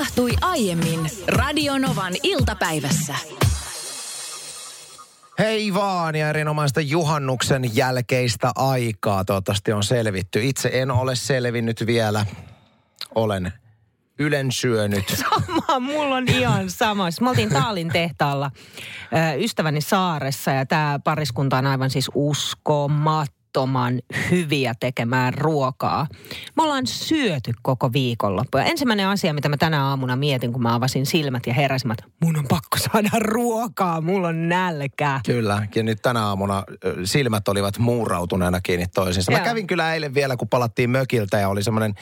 tapahtui aiemmin Radionovan iltapäivässä. Hei vaan ja erinomaista juhannuksen jälkeistä aikaa. Toivottavasti on selvitty. Itse en ole selvinnyt vielä. Olen ylen syönyt. Sama, mulla on ihan sama. Siis Me oltiin Taalin tehtaalla ystäväni saaressa ja tämä pariskunta on aivan siis uskomattoman hyviä tekemään ruokaa. Me ollaan syöty koko viikonloppu. Ja ensimmäinen asia, mitä mä tänä aamuna mietin, kun mä avasin silmät ja heräsin, että mun on pakko saada ruokaa, mulla on nälkää. Kyllä, ja nyt tänä aamuna silmät olivat muurautuneena kiinni toisiinsa. Mä Joo. kävin kyllä eilen vielä, kun palattiin mökiltä ja oli semmoinen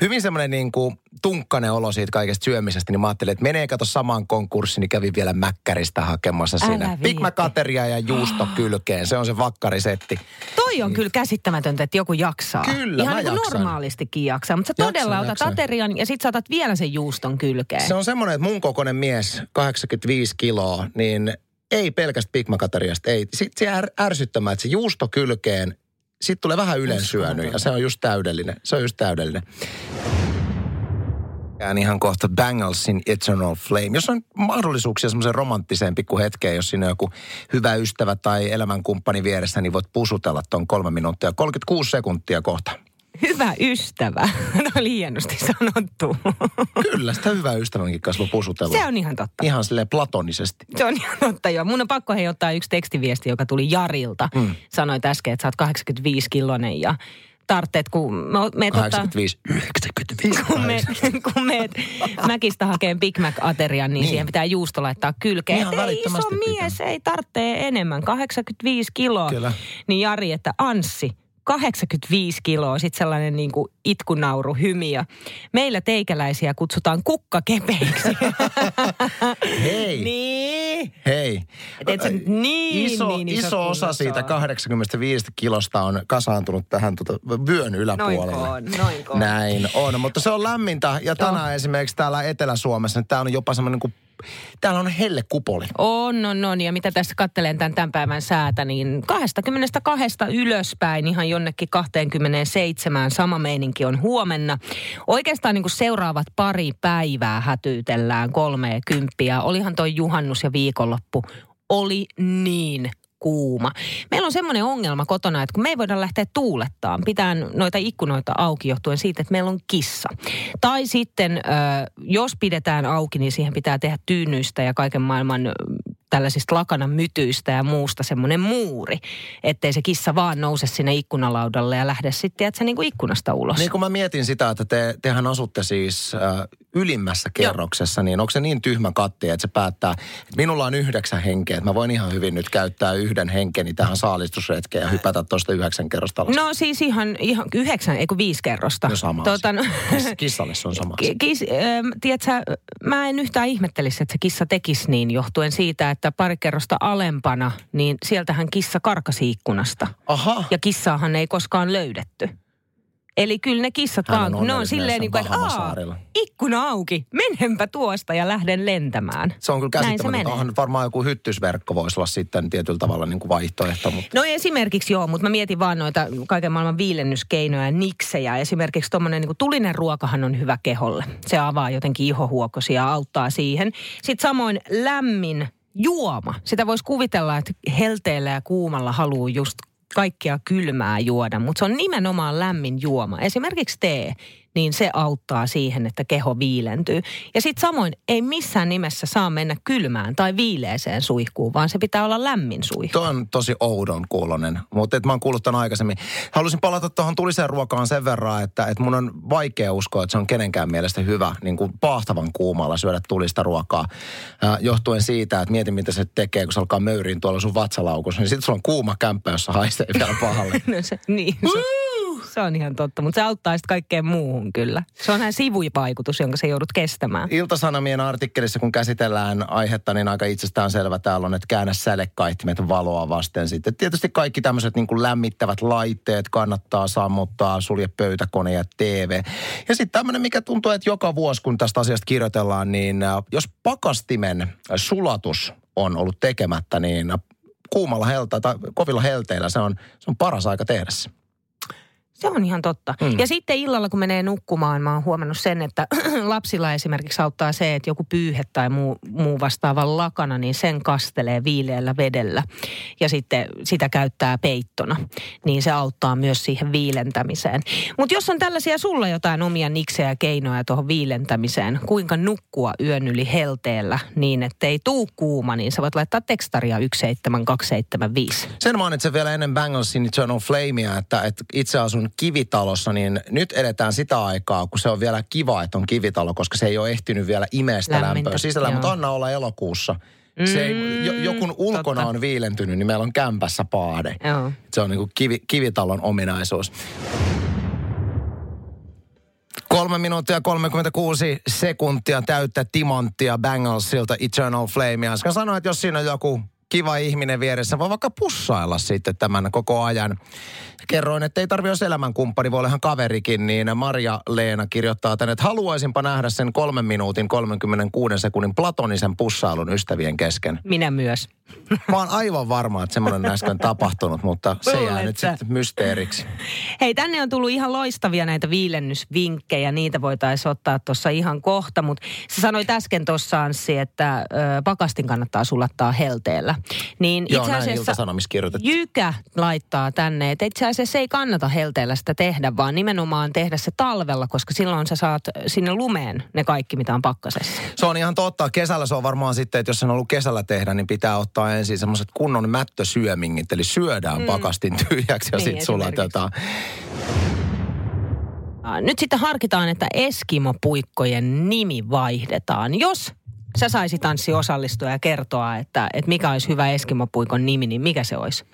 hyvin semmoinen niin kuin tunkkainen olo siitä kaikesta syömisestä, niin mä ajattelin, että menee kato samaan konkurssiin, niin kävin vielä Mäkkäristä hakemassa Älä siinä. Big viitti. Mac ateria ja juusto kylkeen, se on se vakkarisetti. Toi on kyllä käsittämätöntä, että joku jaksaa. Niin. Kyllä, Ihan mä niin jaksan. normaalistikin jaksaa, mutta sä Jaksan, todella otat jaksan. aterian ja sit saatat vielä sen juuston kylkeen. Se on semmoinen, että mun kokoinen mies, 85 kiloa, niin ei pelkästä Big ei. Sitten se ärsyttämään, että se juusto kylkeen, sitten tulee vähän ylen syönyt ja se on just täydellinen. Se on just täydellinen. Jään ihan kohta Bangalsin Eternal Flame. Jos on mahdollisuuksia semmoisen romanttiseen pikku hetkeen, jos siinä on joku hyvä ystävä tai elämänkumppani vieressä, niin voit pusutella ton kolme minuuttia, 36 sekuntia kohta. Hyvä ystävä. No oli hienosti sanottu. Kyllä, sitä hyvää ystävänkin kanssa pusutella. Se on ihan totta. Ihan silleen platonisesti. Se on ihan totta joo. Mun on pakko hei ottaa yksi tekstiviesti, joka tuli Jarilta. Mm. Sanoit äsken, että sä oot 85 kilonen ja tartteet, kun me, me tota, 85, 95. kun me, kun meet Mäkistä hakeen Big Mac-aterian, niin, Niin. siihen pitää juusto laittaa kylkeen. Ihan ei iso pitää. mies, ei tarvitse enemmän, 85 kiloa. Kyllä. Niin Jari, että Anssi, 85 kiloa, sitten sellainen niin kuin itkunauru hymiö. Meillä teikäläisiä kutsutaan kukkakepeiksi. Hei, niin. hei. Et et sä niin, iso, niin iso iso osa siitä ole. 85 kilosta on kasaantunut tähän tota vyön yläpuolelle. Noinko on, noinko on. Näin on, mutta se on lämmintä. Ja tänään esimerkiksi täällä Etelä-Suomessa, niin täällä on jopa semmoinen kuin, täällä on hellekupoli. On, on, on. Ja mitä tässä katselen tämän, tämän päivän säätä, niin 22 ylöspäin ihan jonnekin 27. Sama meininki on huomenna. Oikeastaan niin kuin seuraavat pari päivää hätyytellään kolme kymppiä. Olihan toi juhannus ja viikonloppu. Oli niin kuuma. Meillä on semmoinen ongelma kotona, että kun me ei voida lähteä tuulettaan, pitää noita ikkunoita auki johtuen siitä, että meillä on kissa. Tai sitten, jos pidetään auki, niin siihen pitää tehdä tyynyistä ja kaiken maailman tällaisista lakanan mytyistä ja muusta semmoinen muuri, ettei se kissa vaan nouse sinne ikkunalaudalle ja lähde sitten, että se niin kuin ikkunasta ulos. Niin kun mä mietin sitä, että te, tehän asutte siis äh, ylimmässä kerroksessa, niin onko se niin tyhmä katti, että se päättää, että minulla on yhdeksän henkeä, että mä voin ihan hyvin nyt käyttää yhden henkeni tähän saalistusretkeen ja hypätä tuosta yhdeksän kerrosta alas. No siis ihan, ihan yhdeksän, ei kun viisi kerrosta. No sama Tota, no, Kiss- Kissalle se on sama. Ki- Kis, ähm, tiedätkö, mä en yhtään ihmettelisi, että se kissa tekisi niin johtuen siitä, että pari kerrosta alempana, niin sieltähän kissa karkasi ikkunasta. Aha. Ja kissaahan ei koskaan löydetty. Eli kyllä ne kissat Hän on vaan, kun ne on silleen niin kuin, että aa, Bahamasaarilla." ikkuna auki, menenpä tuosta ja lähden lentämään. Se on kyllä käsittämätöntä. Onhan varmaan joku hyttysverkko voisi olla sitten tietyllä tavalla niin kuin vaihtoehto, mutta No esimerkiksi joo, mutta mä mietin vaan noita kaiken maailman viilennyskeinoja, niksejä. Esimerkiksi tuommoinen niin tulinen ruokahan on hyvä keholle. Se avaa jotenkin ihohuokosia ja auttaa siihen. Sitten samoin lämmin juoma. Sitä voisi kuvitella, että helteellä ja kuumalla haluaa just kaikkia kylmää juoda, mutta se on nimenomaan lämmin juoma. Esimerkiksi tee, niin se auttaa siihen, että keho viilentyy. Ja sitten samoin ei missään nimessä saa mennä kylmään tai viileeseen suihkuun, vaan se pitää olla lämmin suihku. Tuo on tosi oudon kuulonen, mutta et mä oon kuullut ton aikaisemmin. Halusin palata tuohon tuliseen ruokaan sen verran, että, että mun on vaikea uskoa, että se on kenenkään mielestä hyvä niin kuin paahtavan kuumalla syödä tulista ruokaa. Äh, johtuen siitä, että mietin mitä se tekee, kun se alkaa möyriin tuolla sun vatsalaukussa, niin sitten sulla on kuuma kämppä, jossa haisee vielä pahalle. No se, niin, se, se on ihan totta, mutta se auttaa sitten kaikkeen muuhun kyllä. Se on ihan sivuvaikutus, jonka sä joudut kestämään. Iltasanomien artikkelissa, kun käsitellään aihetta, niin aika itsestään selvä täällä on, että käännä sälekaihtimet valoa vasten. Sitten tietysti kaikki tämmöiset niin lämmittävät laitteet kannattaa sammuttaa, sulje pöytäkone ja TV. Ja sitten tämmöinen, mikä tuntuu, että joka vuosi, kun tästä asiasta kirjoitellaan, niin äh, jos pakastimen sulatus on ollut tekemättä, niin kuumalla heltä tai kovilla helteillä se on, se on paras aika tehdä se. Se on ihan totta. Mm. Ja sitten illalla, kun menee nukkumaan, mä oon huomannut sen, että lapsilla esimerkiksi auttaa se, että joku pyyhe tai muu, muu vastaavan lakana, niin sen kastelee viileällä vedellä. Ja sitten sitä käyttää peittona. Niin se auttaa myös siihen viilentämiseen. Mutta jos on tällaisia sulla jotain omia niksejä ja keinoja tuohon viilentämiseen, kuinka nukkua yön yli helteellä niin, että ei tuu kuuma, niin sä voit laittaa tekstaria 17275. Sen mainitsen vielä ennen Bangalsin Eternal Flamea, että, että itse asun kivitalossa, niin nyt edetään sitä aikaa, kun se on vielä kiva, että on kivitalo, koska se ei ole ehtinyt vielä imeistä Lämmintä, lämpöä sisällä, joo. mutta anna olla elokuussa. Se ei, jo, joku ulkona totta. on viilentynyt, niin meillä on kämpässä paade. Joo. Se on niin kuin kivi, kivitalon ominaisuus. Kolme minuuttia 36 sekuntia täyttä timanttia Bangalsilta Eternal Flame. Ja sanoin, että jos siinä on joku kiva ihminen vieressä, voi vaikka pussailla sitten tämän koko ajan. Kerroin, että ei tarvi olla elämänkumppani, voi olla ihan kaverikin, niin Maria-Leena kirjoittaa tänne, että haluaisinpa nähdä sen kolmen minuutin 36 sekunnin platonisen pussailun ystävien kesken. Minä myös. Mä oon aivan varma, että semmoinen äsken tapahtunut, mutta se Luulet jää nyt sitten mysteeriksi. Hei, tänne on tullut ihan loistavia näitä viilennysvinkkejä. Niitä voitaisiin ottaa tuossa ihan kohta, mutta sä sanoit äsken tuossa Anssi, että ö, pakastin kannattaa sulattaa helteellä. Niin Joo, itse asiassa Jykä laittaa tänne, että itse asiassa ei kannata helteellä sitä tehdä, vaan nimenomaan tehdä se talvella, koska silloin sä saat sinne lumeen ne kaikki, mitä on pakkasessa. Se on ihan totta. Kesällä se on varmaan sitten, että jos sen on ollut kesällä tehdä, niin pitää ottaa ensin semmoiset kunnon mättösyömingit, eli syödään mm. pakastin tyhjäksi ja niin, sitten sulatetaan. Nyt sitten harkitaan, että Eskimo-puikkojen nimi vaihdetaan. Jos sä saisit tanssi osallistua ja kertoa, että, että mikä olisi hyvä Eskimo-puikon nimi, niin mikä se olisi?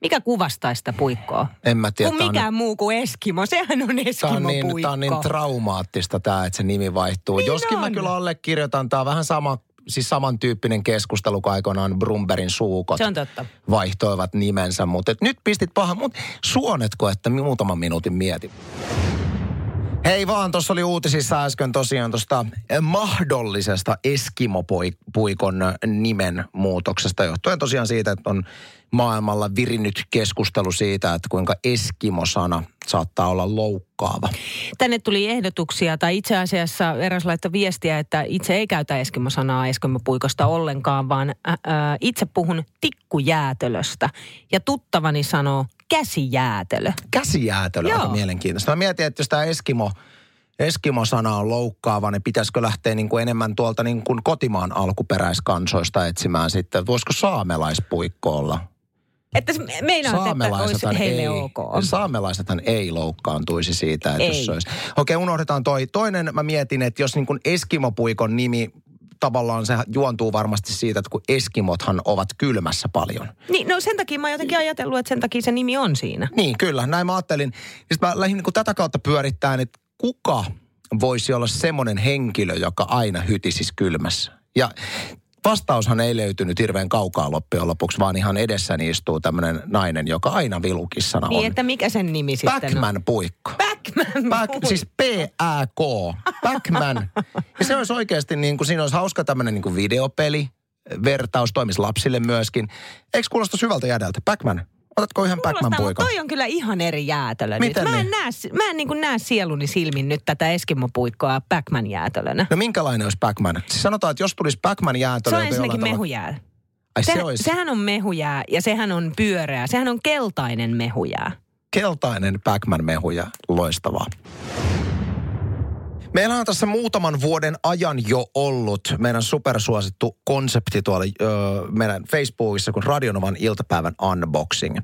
Mikä kuvastaa sitä puikkoa? En mä tiedä. Kun mikään on... muu kuin Eskimo. Sehän on Eskimo tämä on niin, puikko. Tämä on niin traumaattista tämä, että se nimi vaihtuu. Niin Joskin on. mä kyllä allekirjoitan. Tämä on vähän sama siis samantyyppinen keskustelu kuin aikoinaan Brumberin suukot Se on totta. vaihtoivat nimensä. Mutta nyt pistit paha, mutta suonetko, että muutaman minuutin mietin? Hei vaan, tuossa oli uutisissa äsken tosiaan tuosta mahdollisesta Eskimo-puikon nimen muutoksesta johtuen tosiaan siitä, että on maailmalla virinnyt keskustelu siitä, että kuinka Eskimo-sana saattaa olla loukkaava. Tänne tuli ehdotuksia, tai itse asiassa eräs laittoi viestiä, että itse ei käytä Eskimo-sanaa Eskimo-puikosta ollenkaan, vaan ää, itse puhun tikkujäätelöstä. Ja tuttavani sanoo käsijäätelö. Käsijäätelö, Joo. aika mielenkiintoista. Mä mietin, että jos tämä Eskimo, Eskimo-sana on loukkaava, niin pitäisikö lähteä niin kuin enemmän tuolta niin kuin kotimaan alkuperäiskansoista etsimään sitten. Voisiko saamelaispuikko olla? Että meinaat, että olisi heille ei, ok. Saamelaisethan ei loukkaantuisi siitä, että ei. jos se olisi. Okei, unohdetaan toi. Toinen mä mietin, että jos niin kuin Eskimopuikon nimi tavallaan se juontuu varmasti siitä, että kun Eskimothan ovat kylmässä paljon. Niin, no sen takia mä oon jotenkin ajatellut, että sen takia se nimi on siinä. Niin, kyllä. Näin mä ajattelin. Sitten mä lähdin niin tätä kautta pyörittämään, että kuka voisi olla semmoinen henkilö, joka aina hytisisi kylmässä. Ja vastaushan ei löytynyt hirveän kaukaa loppujen lopuksi, vaan ihan edessäni istuu tämmöinen nainen, joka aina vilukissana niin, on. Niin, että mikä sen nimi sitten Backman on? puikko. Backman Back, puikko. Siis P-Ä-K. Backman. ja se olisi oikeasti niin kuin, siinä olisi hauska tämmöinen niin kuin videopeli, vertaus toimisi lapsille myöskin. Eikö kuulosta syvältä jädeltä? Backman. Otatko ihan Backman puikon? Toi on kyllä ihan eri jäätölö Miten nyt. Mä en, niin? näe, mä en niin kuin näe sieluni silmin nyt tätä Eskimo-puikkoa Backman jäätölönä. No minkälainen olisi Backman? Siis sanotaan, että jos tulisi Backman jäätölö... Se on ensinnäkin mehujää. Ai se, se olisi... Sehän on mehujää ja sehän on pyöreä. Sehän on keltainen mehujää. Keltainen Backman mehujää. Loistavaa. Meillä on tässä muutaman vuoden ajan jo ollut meidän supersuosittu konsepti tuolla ö, meidän Facebookissa kuin Radionovan iltapäivän unboxing.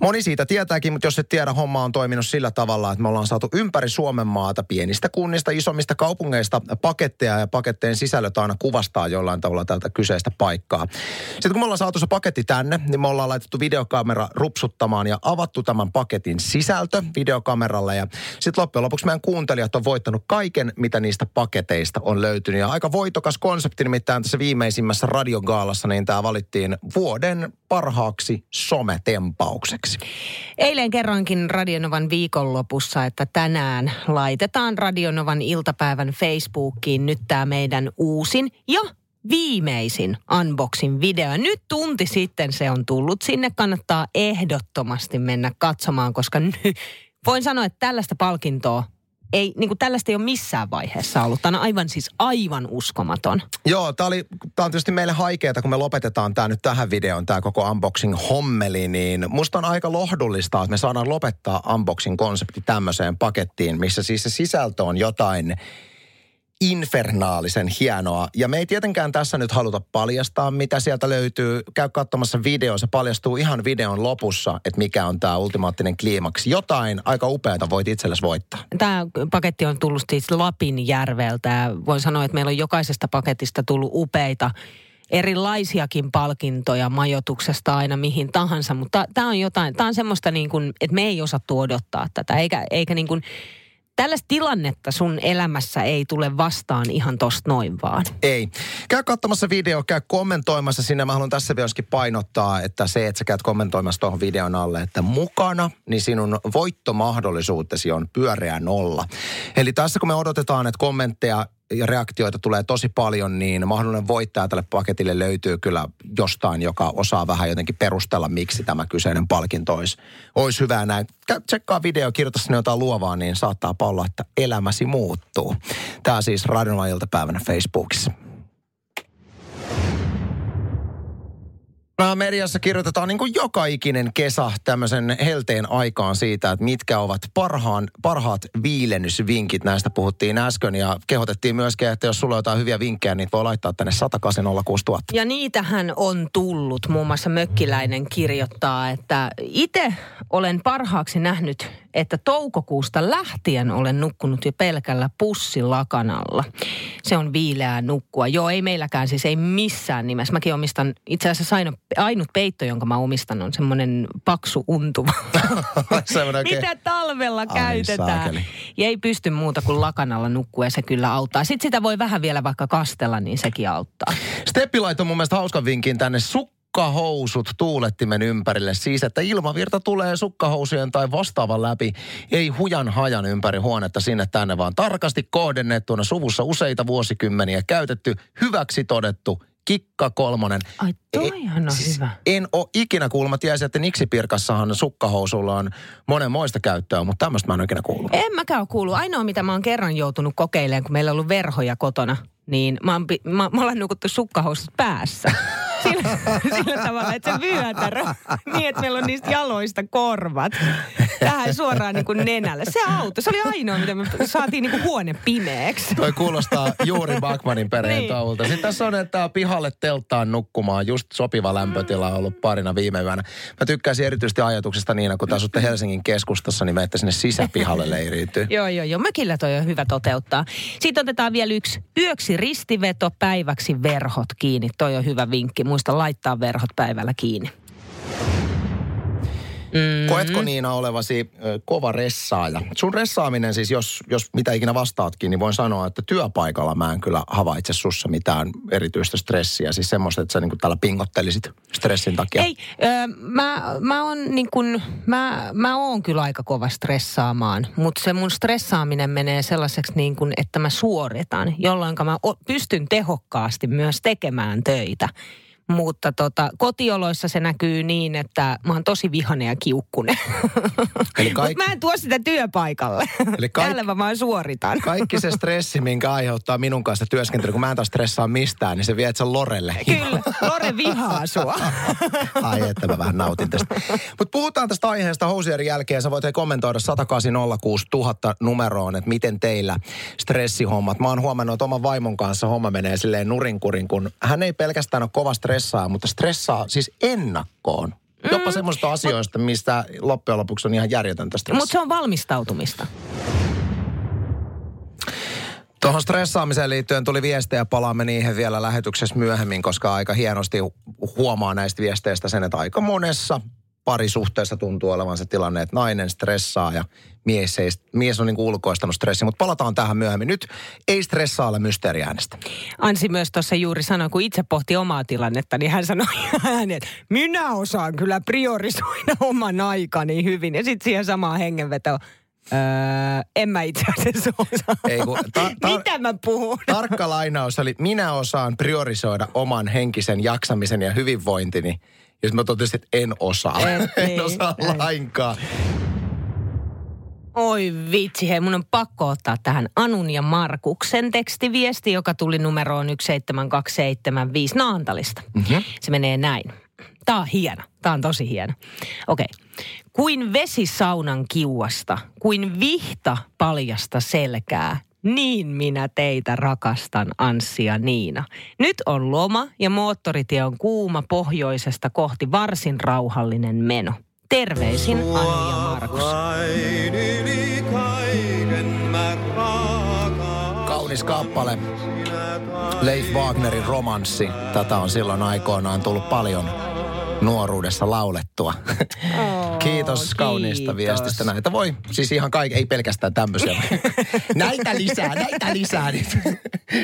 Moni siitä tietääkin, mutta jos et tiedä, homma on toiminut sillä tavalla, että me ollaan saatu ympäri Suomen maata pienistä kunnista, isommista kaupungeista paketteja ja paketteen sisällöt aina kuvastaa jollain tavalla tältä kyseistä paikkaa. Sitten kun me ollaan saatu se paketti tänne, niin me ollaan laitettu videokamera rupsuttamaan ja avattu tämän paketin sisältö videokameralla ja sitten loppujen lopuksi meidän kuuntelijat on voittanut kaiken kaiken, mitä niistä paketeista on löytynyt. Ja aika voitokas konsepti nimittäin tässä viimeisimmässä radiogaalassa, niin tämä valittiin vuoden parhaaksi sometempaukseksi. Eilen kerroinkin Radionovan viikonlopussa, että tänään laitetaan Radionovan iltapäivän Facebookiin nyt tämä meidän uusin ja viimeisin unboxing video. Nyt tunti sitten se on tullut. Sinne kannattaa ehdottomasti mennä katsomaan, koska nyt voin sanoa, että tällaista palkintoa ei, niin kuin tällaista ei ole missään vaiheessa ollut. Tämä on aivan siis aivan uskomaton. Joo, tämä, oli, tämä on tietysti meille haikeeta, kun me lopetetaan tämä nyt tähän videoon, tämä koko unboxing-hommeli, niin musta on aika lohdullista, että me saadaan lopettaa unboxing-konsepti tämmöiseen pakettiin, missä siis se sisältö on jotain infernaalisen hienoa. Ja me ei tietenkään tässä nyt haluta paljastaa, mitä sieltä löytyy. Käy katsomassa video, se paljastuu ihan videon lopussa, että mikä on tämä ultimaattinen kliimaksi. Jotain aika upeata voit itsellesi voittaa. Tämä paketti on tullut siis Lapin järveltä. Voin sanoa, että meillä on jokaisesta paketista tullut upeita erilaisiakin palkintoja majoituksesta aina mihin tahansa, mutta tämä on jotain, tämä on semmoista niin kuin, että me ei osattu odottaa tätä, eikä, eikä niin kuin, tällaista tilannetta sun elämässä ei tule vastaan ihan tosta noin vaan. Ei. Käy katsomassa video, käy kommentoimassa sinne. Mä haluan tässä myöskin painottaa, että se, että sä käyt kommentoimassa tuohon videon alle, että mukana, niin sinun voittomahdollisuutesi on pyöreä nolla. Eli tässä kun me odotetaan, että kommentteja ja reaktioita tulee tosi paljon, niin mahdollinen voittaja tälle paketille löytyy kyllä jostain, joka osaa vähän jotenkin perustella, miksi tämä kyseinen palkinto olisi, olisi hyvä. Näin. Tsekkaa video, kirjoita sinne jotain luovaa, niin saattaa olla, että elämäsi muuttuu. Tämä siis Radionovan iltapäivänä Facebookissa. Mediassa kirjoitetaan niin kuin joka ikinen kesä tämmöisen helteen aikaan siitä, että mitkä ovat parhaan, parhaat viilennysvinkit. Näistä puhuttiin äsken ja kehotettiin myöskin, että jos sulla on jotain hyviä vinkkejä, niin voi laittaa tänne 10806 000. Ja niitähän on tullut. Muun muassa Mökkiläinen kirjoittaa, että itse olen parhaaksi nähnyt että toukokuusta lähtien olen nukkunut jo pelkällä pussilakanalla. Se on viileää nukkua. Joo, ei meilläkään siis, ei missään nimessä. Mäkin omistan, itse asiassa ainut, ainut peitto, jonka mä omistan, on semmoinen paksu untuva. Mitä talvella Ai, käytetään. Saakeli. Ja ei pysty muuta kuin lakanalla nukkua ja se kyllä auttaa. Sitten sitä voi vähän vielä vaikka kastella, niin sekin auttaa. Steppi laittoi mun mielestä hauskan vinkin tänne. Suk sukkahousut tuulettimen ympärille. Siis, että ilmavirta tulee sukkahousujen tai vastaavan läpi. Ei hujan hajan ympäri huonetta sinne tänne, vaan tarkasti kohdennettuna suvussa useita vuosikymmeniä käytetty, hyväksi todettu Kikka kolmonen. Ai toihan on siis hyvä. En ole ikinä kuullut. Mä tiesin, että Niksipirkassahan sukkahousulla on monenmoista käyttöä, mutta tämmöistä mä en ole ikinä kuullut. En mäkään ole kuullut. Ainoa, mitä mä oon kerran joutunut kokeilemaan, kun meillä on ollut verhoja kotona, niin mä, oon, mä, mä olen nukuttu sukkahousut päässä. sillä, sillä tavalla, että se vyötärö, niin että meillä on niistä jaloista korvat tähän suoraan niin kuin nenälle. Se auto, se oli ainoa, mitä me saatiin niin kuin huone pimeäksi. Toi kuulostaa juuri Bakmanin perheen niin. taulta. Sitten tässä on, että pihalle telttaan nukkumaan just sopiva lämpötila on ollut parina viime yönä. Mä tykkäisin erityisesti ajatuksesta Niina, kun te asutte Helsingin keskustassa, niin menette sinne sisäpihalle leiriytyy. joo, joo, joo. Mökillä toi on hyvä toteuttaa. Sitten otetaan vielä yksi yöksi ristiveto, päiväksi verhot kiinni. Toi on hyvä vinkki muista laittaa verhot päivällä kiinni. Mm-hmm. Koetko Niina olevasi kova ressaaja? Sun ressaaminen siis, jos, jos mitä ikinä vastaatkin, niin voin sanoa, että työpaikalla mä en kyllä havaitse sussa mitään erityistä stressiä. Siis semmoista, että sä niin täällä pingottelisit stressin takia. Ei, ö, mä, mä, on niin kuin, mä, mä oon kyllä aika kova stressaamaan, mutta se mun stressaaminen menee sellaiseksi niin kuin, että mä suoritan, jolloin mä pystyn tehokkaasti myös tekemään töitä. Mutta tota, kotioloissa se näkyy niin, että mä oon tosi vihane ja kiukkunen. Eli kaik... mä en tuo sitä työpaikalle. Eli kaik... Täällä mä vaan suoritan. Kaikki se stressi, minkä aiheuttaa minun kanssa työskentely, kun mä en taas stressaa mistään, niin se viet sen Lorelle. Kyllä, Lore vihaa sua. Ai että mä vähän nautin tästä. Mutta puhutaan tästä aiheesta housien jälkeen. Sä voit kommentoida 1806000 000 numeroon, että miten teillä stressihommat. Mä oon huomannut, että oman vaimon kanssa homma menee silleen nurinkurin, kun hän ei pelkästään ole kova stressi stressaa, mutta stressaa siis ennakkoon. Jopa mm. semmoista asioista, mistä loppujen lopuksi on ihan järjetöntä stressia. Mutta se on valmistautumista. Tuohon stressaamiseen liittyen tuli viestejä, palaamme niihin vielä lähetyksessä myöhemmin, koska aika hienosti huomaa näistä viesteistä sen, että aika monessa parisuhteessa tuntuu olevan se tilanne, että nainen stressaa ja mies, ei, mies on niin ulkoistanut stressi. Mutta palataan tähän myöhemmin. Nyt ei stressaa ole mysteeriäänestä. Ansi myös tuossa juuri sanoi, kun itse pohti omaa tilannetta, niin hän sanoi ääni, että minä osaan kyllä priorisoida oman aikani hyvin. Ja sitten siihen samaan hengenvetoon, Öö, en mä itse asiassa osaa. Ei, kun, ta, ta, Mitä mä puhun? Tarkka lainaus oli, minä osaan priorisoida oman henkisen jaksamisen ja hyvinvointini – ja sitten mä totesin, että en osaa. Et, niin, en osaa ei. lainkaan. Oi vitsi, hei mun on pakko ottaa tähän Anun ja Markuksen tekstiviesti, joka tuli numeroon 17275 Naantalista. Mm-hmm. Se menee näin. Tää on hieno. Tää on tosi hieno. Okei. Okay. Kuin vesi saunan kiuasta, kuin vihta paljasta selkää, niin minä teitä rakastan, Anssi ja Niina. Nyt on loma ja moottoritie on kuuma pohjoisesta kohti varsin rauhallinen meno. Terveisin Anu ja Markus. Kaunis kappale. Leif Wagnerin romanssi. Tätä on silloin aikoinaan tullut paljon nuoruudessa laulettua. Kiitos, kiitos kauniista viestistä. Näitä voi, siis ihan kaikki, ei pelkästään tämmöisiä. näitä lisää, näitä lisää nyt.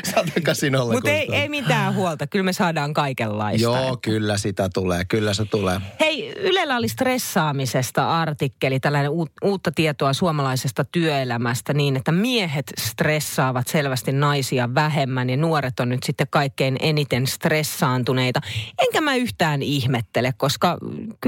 Satanko sinulle Mutta ei, ei mitään huolta, kyllä me saadaan kaikenlaista. Joo, että. kyllä sitä tulee, kyllä se tulee. Hei, Ylellä oli stressaamisesta artikkeli, tällainen u- uutta tietoa suomalaisesta työelämästä niin, että miehet stressaavat selvästi naisia vähemmän ja nuoret on nyt sitten kaikkein eniten stressaantuneita. Enkä mä yhtään ihmettele koska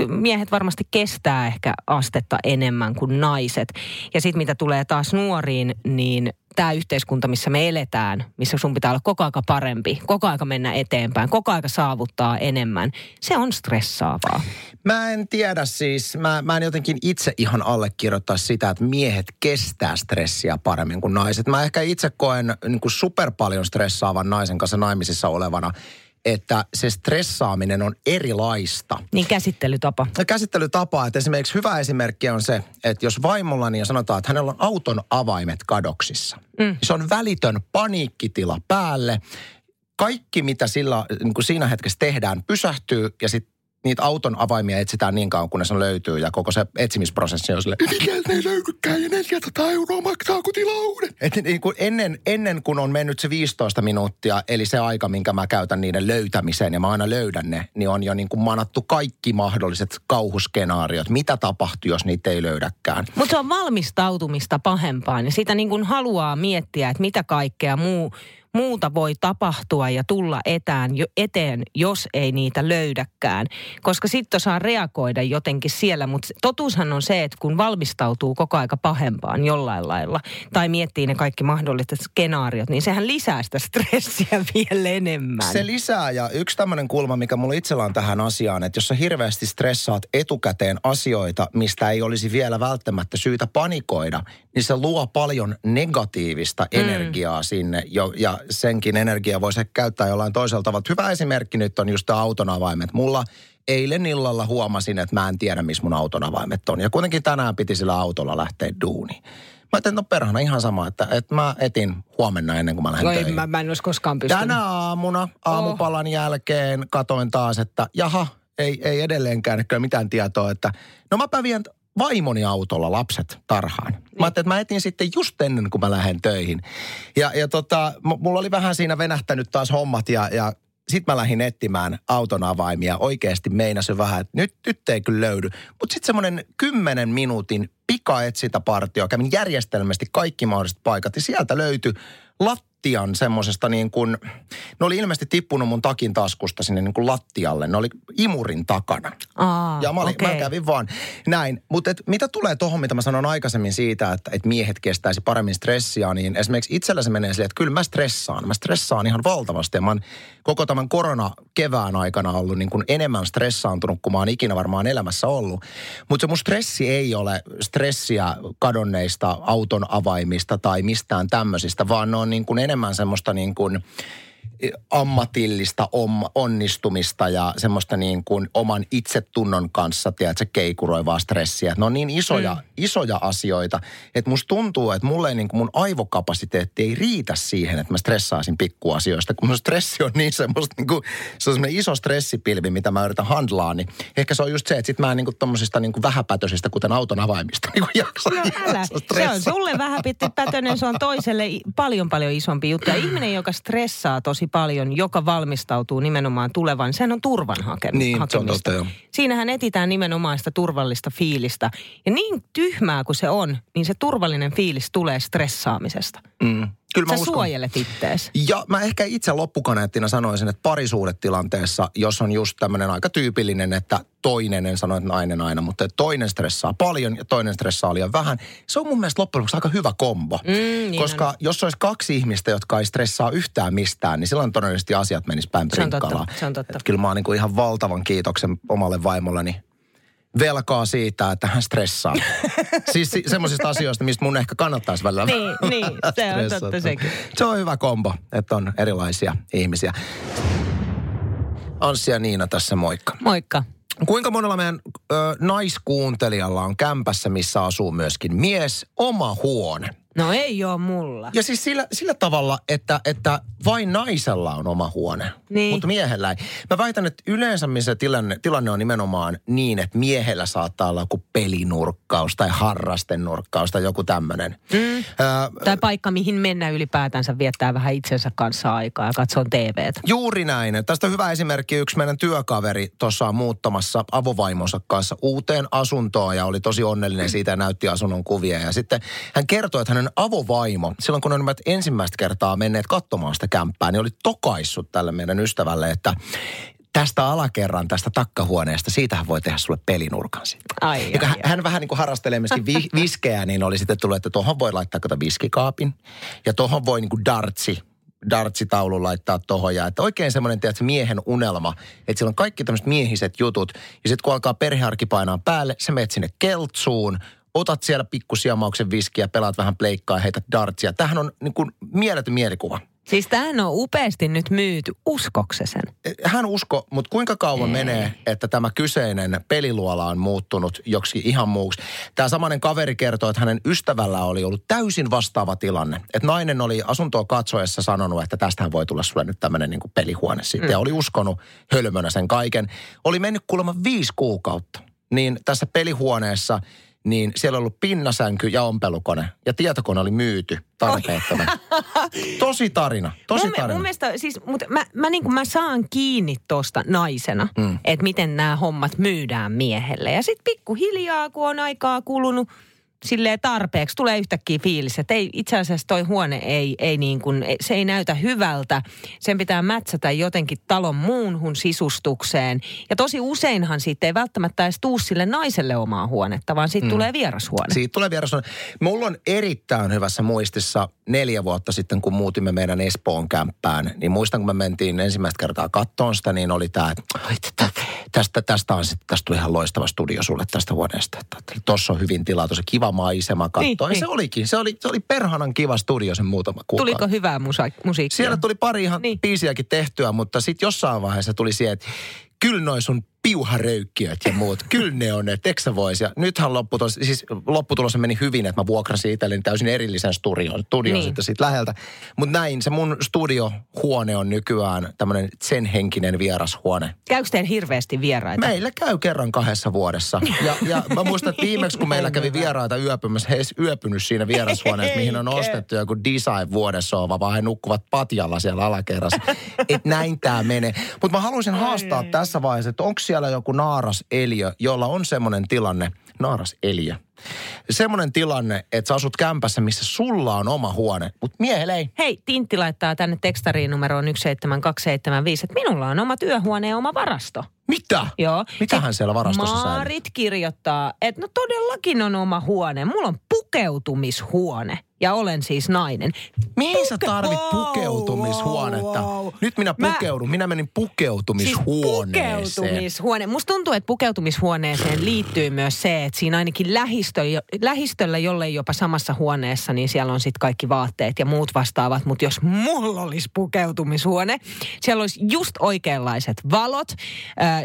miehet varmasti kestää ehkä astetta enemmän kuin naiset. Ja sitten mitä tulee taas nuoriin, niin tämä yhteiskunta, missä me eletään, missä sun pitää olla koko aika parempi, koko aika mennä eteenpäin, koko aika saavuttaa enemmän, se on stressaavaa. Mä en tiedä siis, mä, mä en jotenkin itse ihan allekirjoittaa sitä, että miehet kestää stressiä paremmin kuin naiset. Mä ehkä itse koen niin super paljon stressaavan naisen kanssa naimisissa olevana että se stressaaminen on erilaista. Niin käsittelytapa. No, käsittelytapa, että esimerkiksi hyvä esimerkki on se, että jos vaimollani ja sanotaan, että hänellä on auton avaimet kadoksissa. Mm. Niin se on välitön paniikkitila päälle. Kaikki, mitä sillä, niin kuin siinä hetkessä tehdään, pysähtyy ja sitten niitä auton avaimia etsitään niin kauan, kunnes ne löytyy. Ja koko se etsimisprosessi on silleen, mikä ei löydykään ja 400 euroa maksaa kun tilaa uuden. Et niin kuin ennen, ennen kuin on mennyt se 15 minuuttia, eli se aika, minkä mä käytän niiden löytämiseen, ja mä aina löydän ne, niin on jo niin kuin manattu kaikki mahdolliset kauhuskenaariot. Mitä tapahtuu, jos niitä ei löydäkään? Mutta se on valmistautumista pahempaan, ja sitä niin kuin haluaa miettiä, että mitä kaikkea muu muuta voi tapahtua ja tulla etään, eteen, jos ei niitä löydäkään. Koska sitten saa reagoida jotenkin siellä, mutta totuushan on se, että kun valmistautuu koko aika pahempaan jollain lailla, tai miettii ne kaikki mahdolliset skenaariot, niin sehän lisää sitä stressiä vielä enemmän. Se lisää, ja yksi tämmöinen kulma, mikä mulla itsellä on tähän asiaan, että jos sä hirveästi stressaat etukäteen asioita, mistä ei olisi vielä välttämättä syytä panikoida, niin se luo paljon negatiivista mm. energiaa sinne, jo, ja senkin energia voisi käyttää jollain toisella tavalla. Hyvä esimerkki nyt on just tämä auton avaimet. Mulla eilen illalla huomasin, että mä en tiedä, missä mun auton avaimet on. Ja kuitenkin tänään piti sillä autolla lähteä duuniin. Mä ajattelin, no perhana ihan sama, että, että mä etin huomenna ennen kuin mä lähden no töihin. Mä, mä en olisi koskaan pystynyt. Tänä aamuna aamupalan oh. jälkeen katoin taas, että jaha, ei, ei edelleenkään mitään tietoa, että no mäpä vien vaimoni autolla lapset tarhaan. Niin. Mä ajattelin, että mä etin sitten just ennen kuin mä lähden töihin. Ja, ja tota, mulla oli vähän siinä venähtänyt taas hommat ja, ja sitten mä lähdin etsimään auton avaimia. Oikeasti meinasin vähän, että nyt, nyt ei kyllä löydy. Mutta sitten semmoinen kymmenen minuutin pikaetsintäpartio. Kävin järjestelmästi kaikki mahdolliset paikat ja sieltä löytyi lat lattian semmoisesta niin kuin, ne oli ilmeisesti tippunut mun takin taskusta sinne niin kuin lattialle. Ne oli imurin takana. Aa, ja mä, olin, okay. mä kävin vaan näin. Mutta mitä tulee tuohon, mitä mä sanon aikaisemmin siitä, että, että miehet kestäisi paremmin stressiä, niin esimerkiksi itsellä se menee silleen, että kyllä mä stressaan. Mä stressaan ihan valtavasti ja mä oon koko tämän korona-kevään aikana ollut niin kuin enemmän stressaantunut kuin mä oon ikinä varmaan elämässä ollut. Mutta se mun stressi ei ole stressiä kadonneista auton avaimista tai mistään tämmöisistä, vaan ne on niin kuin enemmän semmoista niin kuin ammatillista onnistumista ja semmoista niin kuin oman itsetunnon kanssa, tiedätkö, keikuroivaa stressiä. Ne on niin isoja, mm. isoja asioita, että musta tuntuu, että mulle niin kuin mun aivokapasiteetti ei riitä siihen, että mä stressaisin pikkuasioista, kun mun stressi on niin semmoista, niin kuin, se on semmoinen iso stressipilvi, mitä mä yritän handlaa, niin ehkä se on just se, että sit mä en niin kuin tommosista niin kuin vähäpätöisistä, kuten auton avaimista, niin kuin jaksa, no, älä. Se on sulle vähäpätöinen, se on toiselle paljon paljon isompi juttu. Ja ihminen, joka stressaa tosi paljon, joka valmistautuu nimenomaan tulevan. Sehän on turvan hake- niin, hakemista. Se on totta. Siinähän etitään nimenomaan sitä turvallista fiilistä. Ja niin tyhmää kuin se on, niin se turvallinen fiilis tulee stressaamisesta. Mm. Kyllä mä Sä uskon. suojelet ittees. Ja mä ehkä itse loppukaneettina sanoisin, että parisuudetilanteessa, jos on just tämmöinen aika tyypillinen, että toinen, en sano, että nainen aina, mutta toinen stressaa paljon ja toinen stressaa liian vähän. Se on mun mielestä loppujen lopuksi aika hyvä kombo. Mm, niin Koska on. jos olisi kaksi ihmistä, jotka ei stressaa yhtään mistään, niin silloin todennäköisesti asiat menis päin Se on totta, se on totta. Että kyllä mä oon niin ihan valtavan kiitoksen omalle vaimolleni velkaa siitä, että hän stressaa. siis si- semmoisista asioista, mistä mun ehkä kannattaisi välillä Niin, niin, se on totta sekin. Se on hyvä kombo, että on erilaisia ihmisiä. Anssi ja Niina tässä moikka. Moikka. Kuinka monella meidän ö, naiskuuntelijalla on kämpässä, missä asuu myöskin mies, oma huone? No ei oo mulla. Ja siis sillä, sillä tavalla, että, että vain naisella on oma huone, Niin. mutta miehellä ei. Mä väitän, että yleensä missä tilanne, tilanne on nimenomaan niin, että miehellä saattaa olla joku pelinurkkaus tai harrastenurkkaus tai joku tämmöinen. Mm. Ö, Tai paikka, mihin mennä ylipäätänsä viettää vähän itsensä kanssa aikaa ja katsoo TVtä. Juuri näin. Tästä on hyvä esimerkki. Yksi meidän työkaveri tuossa on muuttamassa avovaimonsa kanssa uuteen asuntoon ja oli tosi onnellinen siitä ja näytti asunnon kuvia. Ja sitten hän kertoi, että hänen avovaimo, silloin kun on ensimmäistä kertaa menneet katsomaan sitä kämppää, niin oli tokaissut tälle meidän ystävälle, että tästä alakerran, tästä takkahuoneesta, siitähän voi tehdä sulle pelinurkan sitten. Ai, Ja kun ai, hän, hän vähän niin kuin harrastelee myöskin vi, viskejä, niin oli sitten tullut, että tuohon voi laittaa kato viskikaapin. Ja tuohon voi niin kuin dartsi, dartsitaulu laittaa tuohon. Ja että oikein semmoinen, tiedätkö, miehen unelma, että siellä on kaikki tämmöiset miehiset jutut. Ja sitten kun alkaa perhearki painaa päälle, sä menet sinne keltsuun, otat siellä pikkusiamauksen viskiä, pelaat vähän pleikkaa ja heität dartsia. Tämähän on niin kuin mieletön mielikuva. Siis tämähän on upeasti nyt myyty. Uskokse sen? hän usko, mutta kuinka kauan menee, että tämä kyseinen peliluola on muuttunut joksikin ihan muuksi. Tämä samainen kaveri kertoo, että hänen ystävällä oli ollut täysin vastaava tilanne. Että nainen oli asuntoa katsoessa sanonut, että tästähän voi tulla sulle nyt tämmöinen niin pelihuone sitten. Mm. Ja oli uskonut hölmönä sen kaiken. Oli mennyt kuulemma viisi kuukautta. Niin tässä pelihuoneessa niin siellä on ollut pinnasänky ja ompelukone. Ja tietokone oli myyty tarpeettomasti. Tosi tarina, tosi mun, tarina. mun mielestä, siis, mutta mä, mä, niin mä saan kiinni tuosta naisena, mm. että miten nämä hommat myydään miehelle. Ja sitten pikkuhiljaa, kun on aikaa kulunut silleen tarpeeksi, tulee yhtäkkiä fiilis, että ei, itse asiassa toi huone ei, ei niin kuin, se ei näytä hyvältä. Sen pitää mätsätä jotenkin talon muuhun sisustukseen. Ja tosi useinhan siitä ei välttämättä edes tuu sille naiselle omaa huonetta, vaan siitä mm. tulee vierashuone. Siitä tulee vieras. Mulla on erittäin hyvässä muistissa neljä vuotta sitten, kun muutimme meidän Espoon kämppään, niin muistan, kun me mentiin ensimmäistä kertaa kattoon sitä, niin oli tämä, että "Ai, tä- tästä, tästä on sitten, tästä tuli ihan loistava studio sulle tästä huoneesta. Tuossa on hyvin tilaa, tuossa kiva maisema kattoon. Niin, ja niin. se olikin, se oli, se oli perhanan kiva studio sen muutama kuukausi. Tuliko hyvää musa- musiikkia? Siellä tuli pari ihan Niin. biisiäkin tehtyä, mutta sitten jossain vaiheessa tuli siihen, että kyllä noi sun piuharöykkiöt ja muut, kyllä ne on, että eikö sä vois? Ja nythän lopputulos, siis lopputulos meni hyvin, että mä vuokrasin itselleni täysin erillisen studion, studion Niin. sitten siitä läheltä. Mutta näin, se mun studiohuone on nykyään tämmöinen sen henkinen vierashuone. Käykö teillä hirveästi vieraita? Meillä käy kerran kahdessa vuodessa. Ja, ja mä muistan, että viimeksi kun meillä kävi vieraita yöpymässä, he edes yöpynyt siinä vierashuoneessa, mihin on ostettu joku design vuodessoova, vaan he nukkuvat patjalla siellä alakerrassa. Että näin tämä menee. Mutta mä haluaisin haastaa tässä vaiheessa, että onko siellä joku naaras eliö, jolla on semmoinen tilanne, naaras eliö, semmoinen tilanne, että sä asut kämpässä, missä sulla on oma huone, mutta miehellä ei. Hei, Tintti laittaa tänne tekstariin numeroon 17275, että minulla on oma työhuone ja oma varasto. Mitä? Joo. Mitähän siellä varastossa säilyy? Maarit kirjoittaa, että no todellakin on oma huone. Mulla on pukeutumishuone ja olen siis nainen. Mihin sä Puke- tarvit Wow, pukeutumishuonetta? wow, wow. Nyt minä Mä- pukeudun. Minä menin Siis pukeutumishuoneeseen. pukeutumishuone. Musta tuntuu, että pukeutumishuoneeseen liittyy myös se, että siinä ainakin lähistö, lähistöllä, jollei jopa samassa huoneessa, niin siellä on sitten kaikki vaatteet ja muut vastaavat. Mutta jos mulla olisi pukeutumishuone, siellä olisi just oikeanlaiset valot,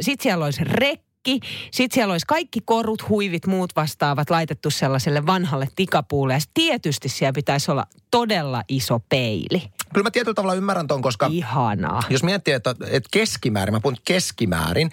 sitten siellä olisi rekki, sitten siellä olisi kaikki korut, huivit, muut vastaavat laitettu sellaiselle vanhalle tikapuulle. Ja tietysti siellä pitäisi olla todella iso peili. Kyllä mä tietyllä tavalla ymmärrän ton, koska Ihanaa. jos miettii, että, että keskimäärin, mä puhun keskimäärin,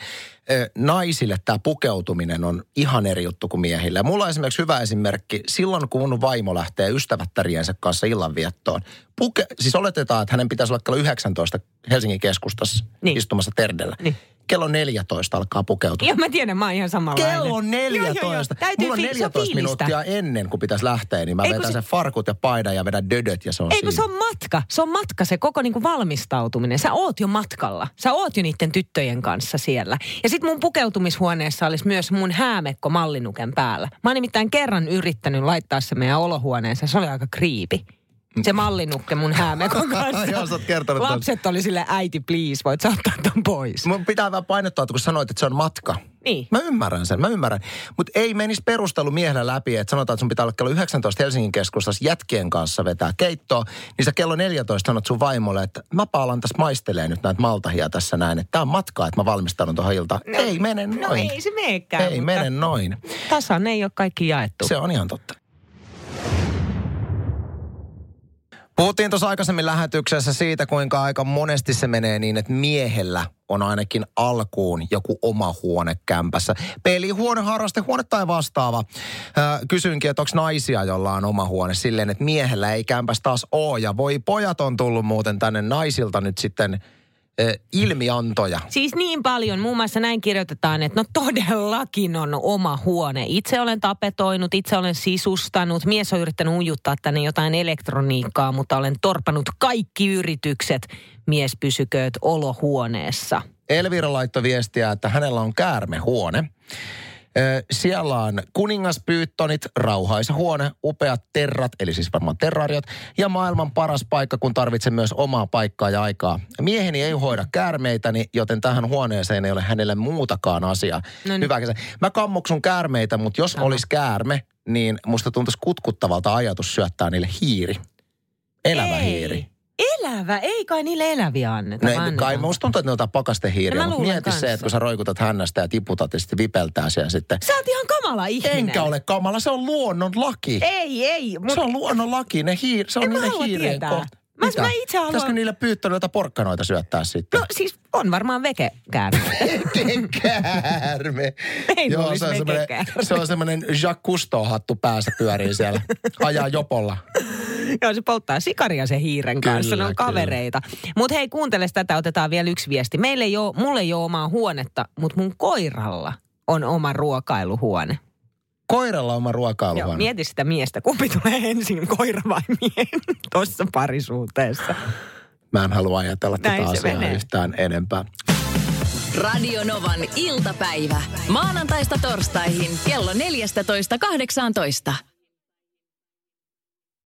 naisille tämä pukeutuminen on ihan eri juttu kuin miehille. Ja mulla on esimerkiksi hyvä esimerkki, silloin kun mun vaimo lähtee ystävättäriensä kanssa illanviettoon. Puke, siis oletetaan, että hänen pitäisi olla kello 19 Helsingin keskustassa niin. istumassa terdellä. Niin. Kello 14 alkaa pukeutua. Joo, mä tiedän, mä oon ihan samanlainen. Kello 14. Joo, joo, joo. Täytyy Mulla on fi- se 14 fiilistä. minuuttia ennen, kun pitäisi lähteä, niin mä Ei, vetän se- sen farkut ja paidan ja vedän dödöt ja se on Ei siinä. se on matka. Se on matka, se koko niinku valmistautuminen. Sä oot jo matkalla. Sä oot jo niiden tyttöjen kanssa siellä. Ja sit mun pukeutumishuoneessa olisi myös mun häämekko mallinuken päällä. Mä oon nimittäin kerran yrittänyt laittaa se meidän olohuoneeseen. Se oli aika kriipi. Se mallinukke mun häämekon kanssa. Joo, sä oot kertonut ton. Lapset oli sille äiti please, voit sä ottaa ton pois. Mun pitää vähän painottaa, että kun sanoit, että se on matka. Niin. Mä ymmärrän sen, mä ymmärrän. Mutta ei menisi perustelu miehellä läpi, että sanotaan, että sun pitää olla kello 19 Helsingin keskustassa jätkien kanssa vetää keittoa. Niin sä kello 14 sanot sun vaimolle, että mä paalan tässä maistelee nyt näitä maltahia tässä näin. Että tää on matkaa, että mä valmistaudun tuohon iltaan. No, ei mene noin. No ei se meekään. ei mene noin. Tasan ei ole kaikki jaettu. Se on ihan totta. Puhuttiin tuossa aikaisemmin lähetyksessä siitä, kuinka aika monesti se menee niin, että miehellä on ainakin alkuun joku oma huone kämpässä. Pelihuone, harrastehuone tai vastaava. Ö, kysyinkin, että onko naisia, jolla on oma huone silleen, että miehellä ei kämpässä taas ole. Ja voi pojat on tullut muuten tänne naisilta nyt sitten ilmiantoja. Siis niin paljon, muun muassa näin kirjoitetaan, että no todellakin on oma huone. Itse olen tapetoinut, itse olen sisustanut, mies on yrittänyt ujuttaa tänne jotain elektroniikkaa, mutta olen torpanut kaikki yritykset. Mies pysykööt olohuoneessa. Elvira laittoi viestiä, että hänellä on käärmehuone. Siellä on kuningaspyyttonit, rauhaisa huone, upeat terrat, eli siis varmaan terrariot, ja maailman paras paikka, kun tarvitsen myös omaa paikkaa ja aikaa. Mieheni ei hoida käärmeitäni, joten tähän huoneeseen ei ole hänelle muutakaan asiaa. No niin. Hyvä kesä. Mä kammoksun käärmeitä, mutta jos Sama. olisi käärme, niin musta tuntuisi kutkuttavalta ajatus syöttää niille hiiri. Elävä ei. hiiri. Elävä? Ei kai niille eläviä anneta. No, ei, kai musta tuntuu, että ne on jotain pakastehiiriä, No mutta mieti se, kanssa. että kun sä roikutat hännästä ja tiputat ja sitten vipeltää siellä sitten. Sä oot ihan kamala ihminen. Enkä ole kamala, se on luonnon laki. Ei, ei. Mut... Se on luonnon laki, ne hiir, se on En niiden hiirien kohta. Mä- Mitä? mä itse haluan- Pitäisikö niille pyyttöneitä porkkanoita syöttää sitten? No siis on varmaan veke käärme. Ei Joo, se on semmoinen, se on semmoinen Jacques Cousteau-hattu päässä pyörii siellä. Ajaa jopolla. Joo, se polttaa sikaria se hiiren kanssa, Kyllä, ne on kavereita. Mutta hei, kuuntele tätä, otetaan vielä yksi viesti. Meillä ei ole, mulle ei ole omaa huonetta, mutta mun koiralla on oma ruokailuhuone. Koiralla oma Joo, ruokailuhuone. mieti sitä miestä, kumpi tulee ensin, koira vai mie tuossa parisuhteessa. Mä en halua ajatella Näin tätä asiaa menee. yhtään enempää. Radio Novan iltapäivä. Maanantaista torstaihin kello 14.18.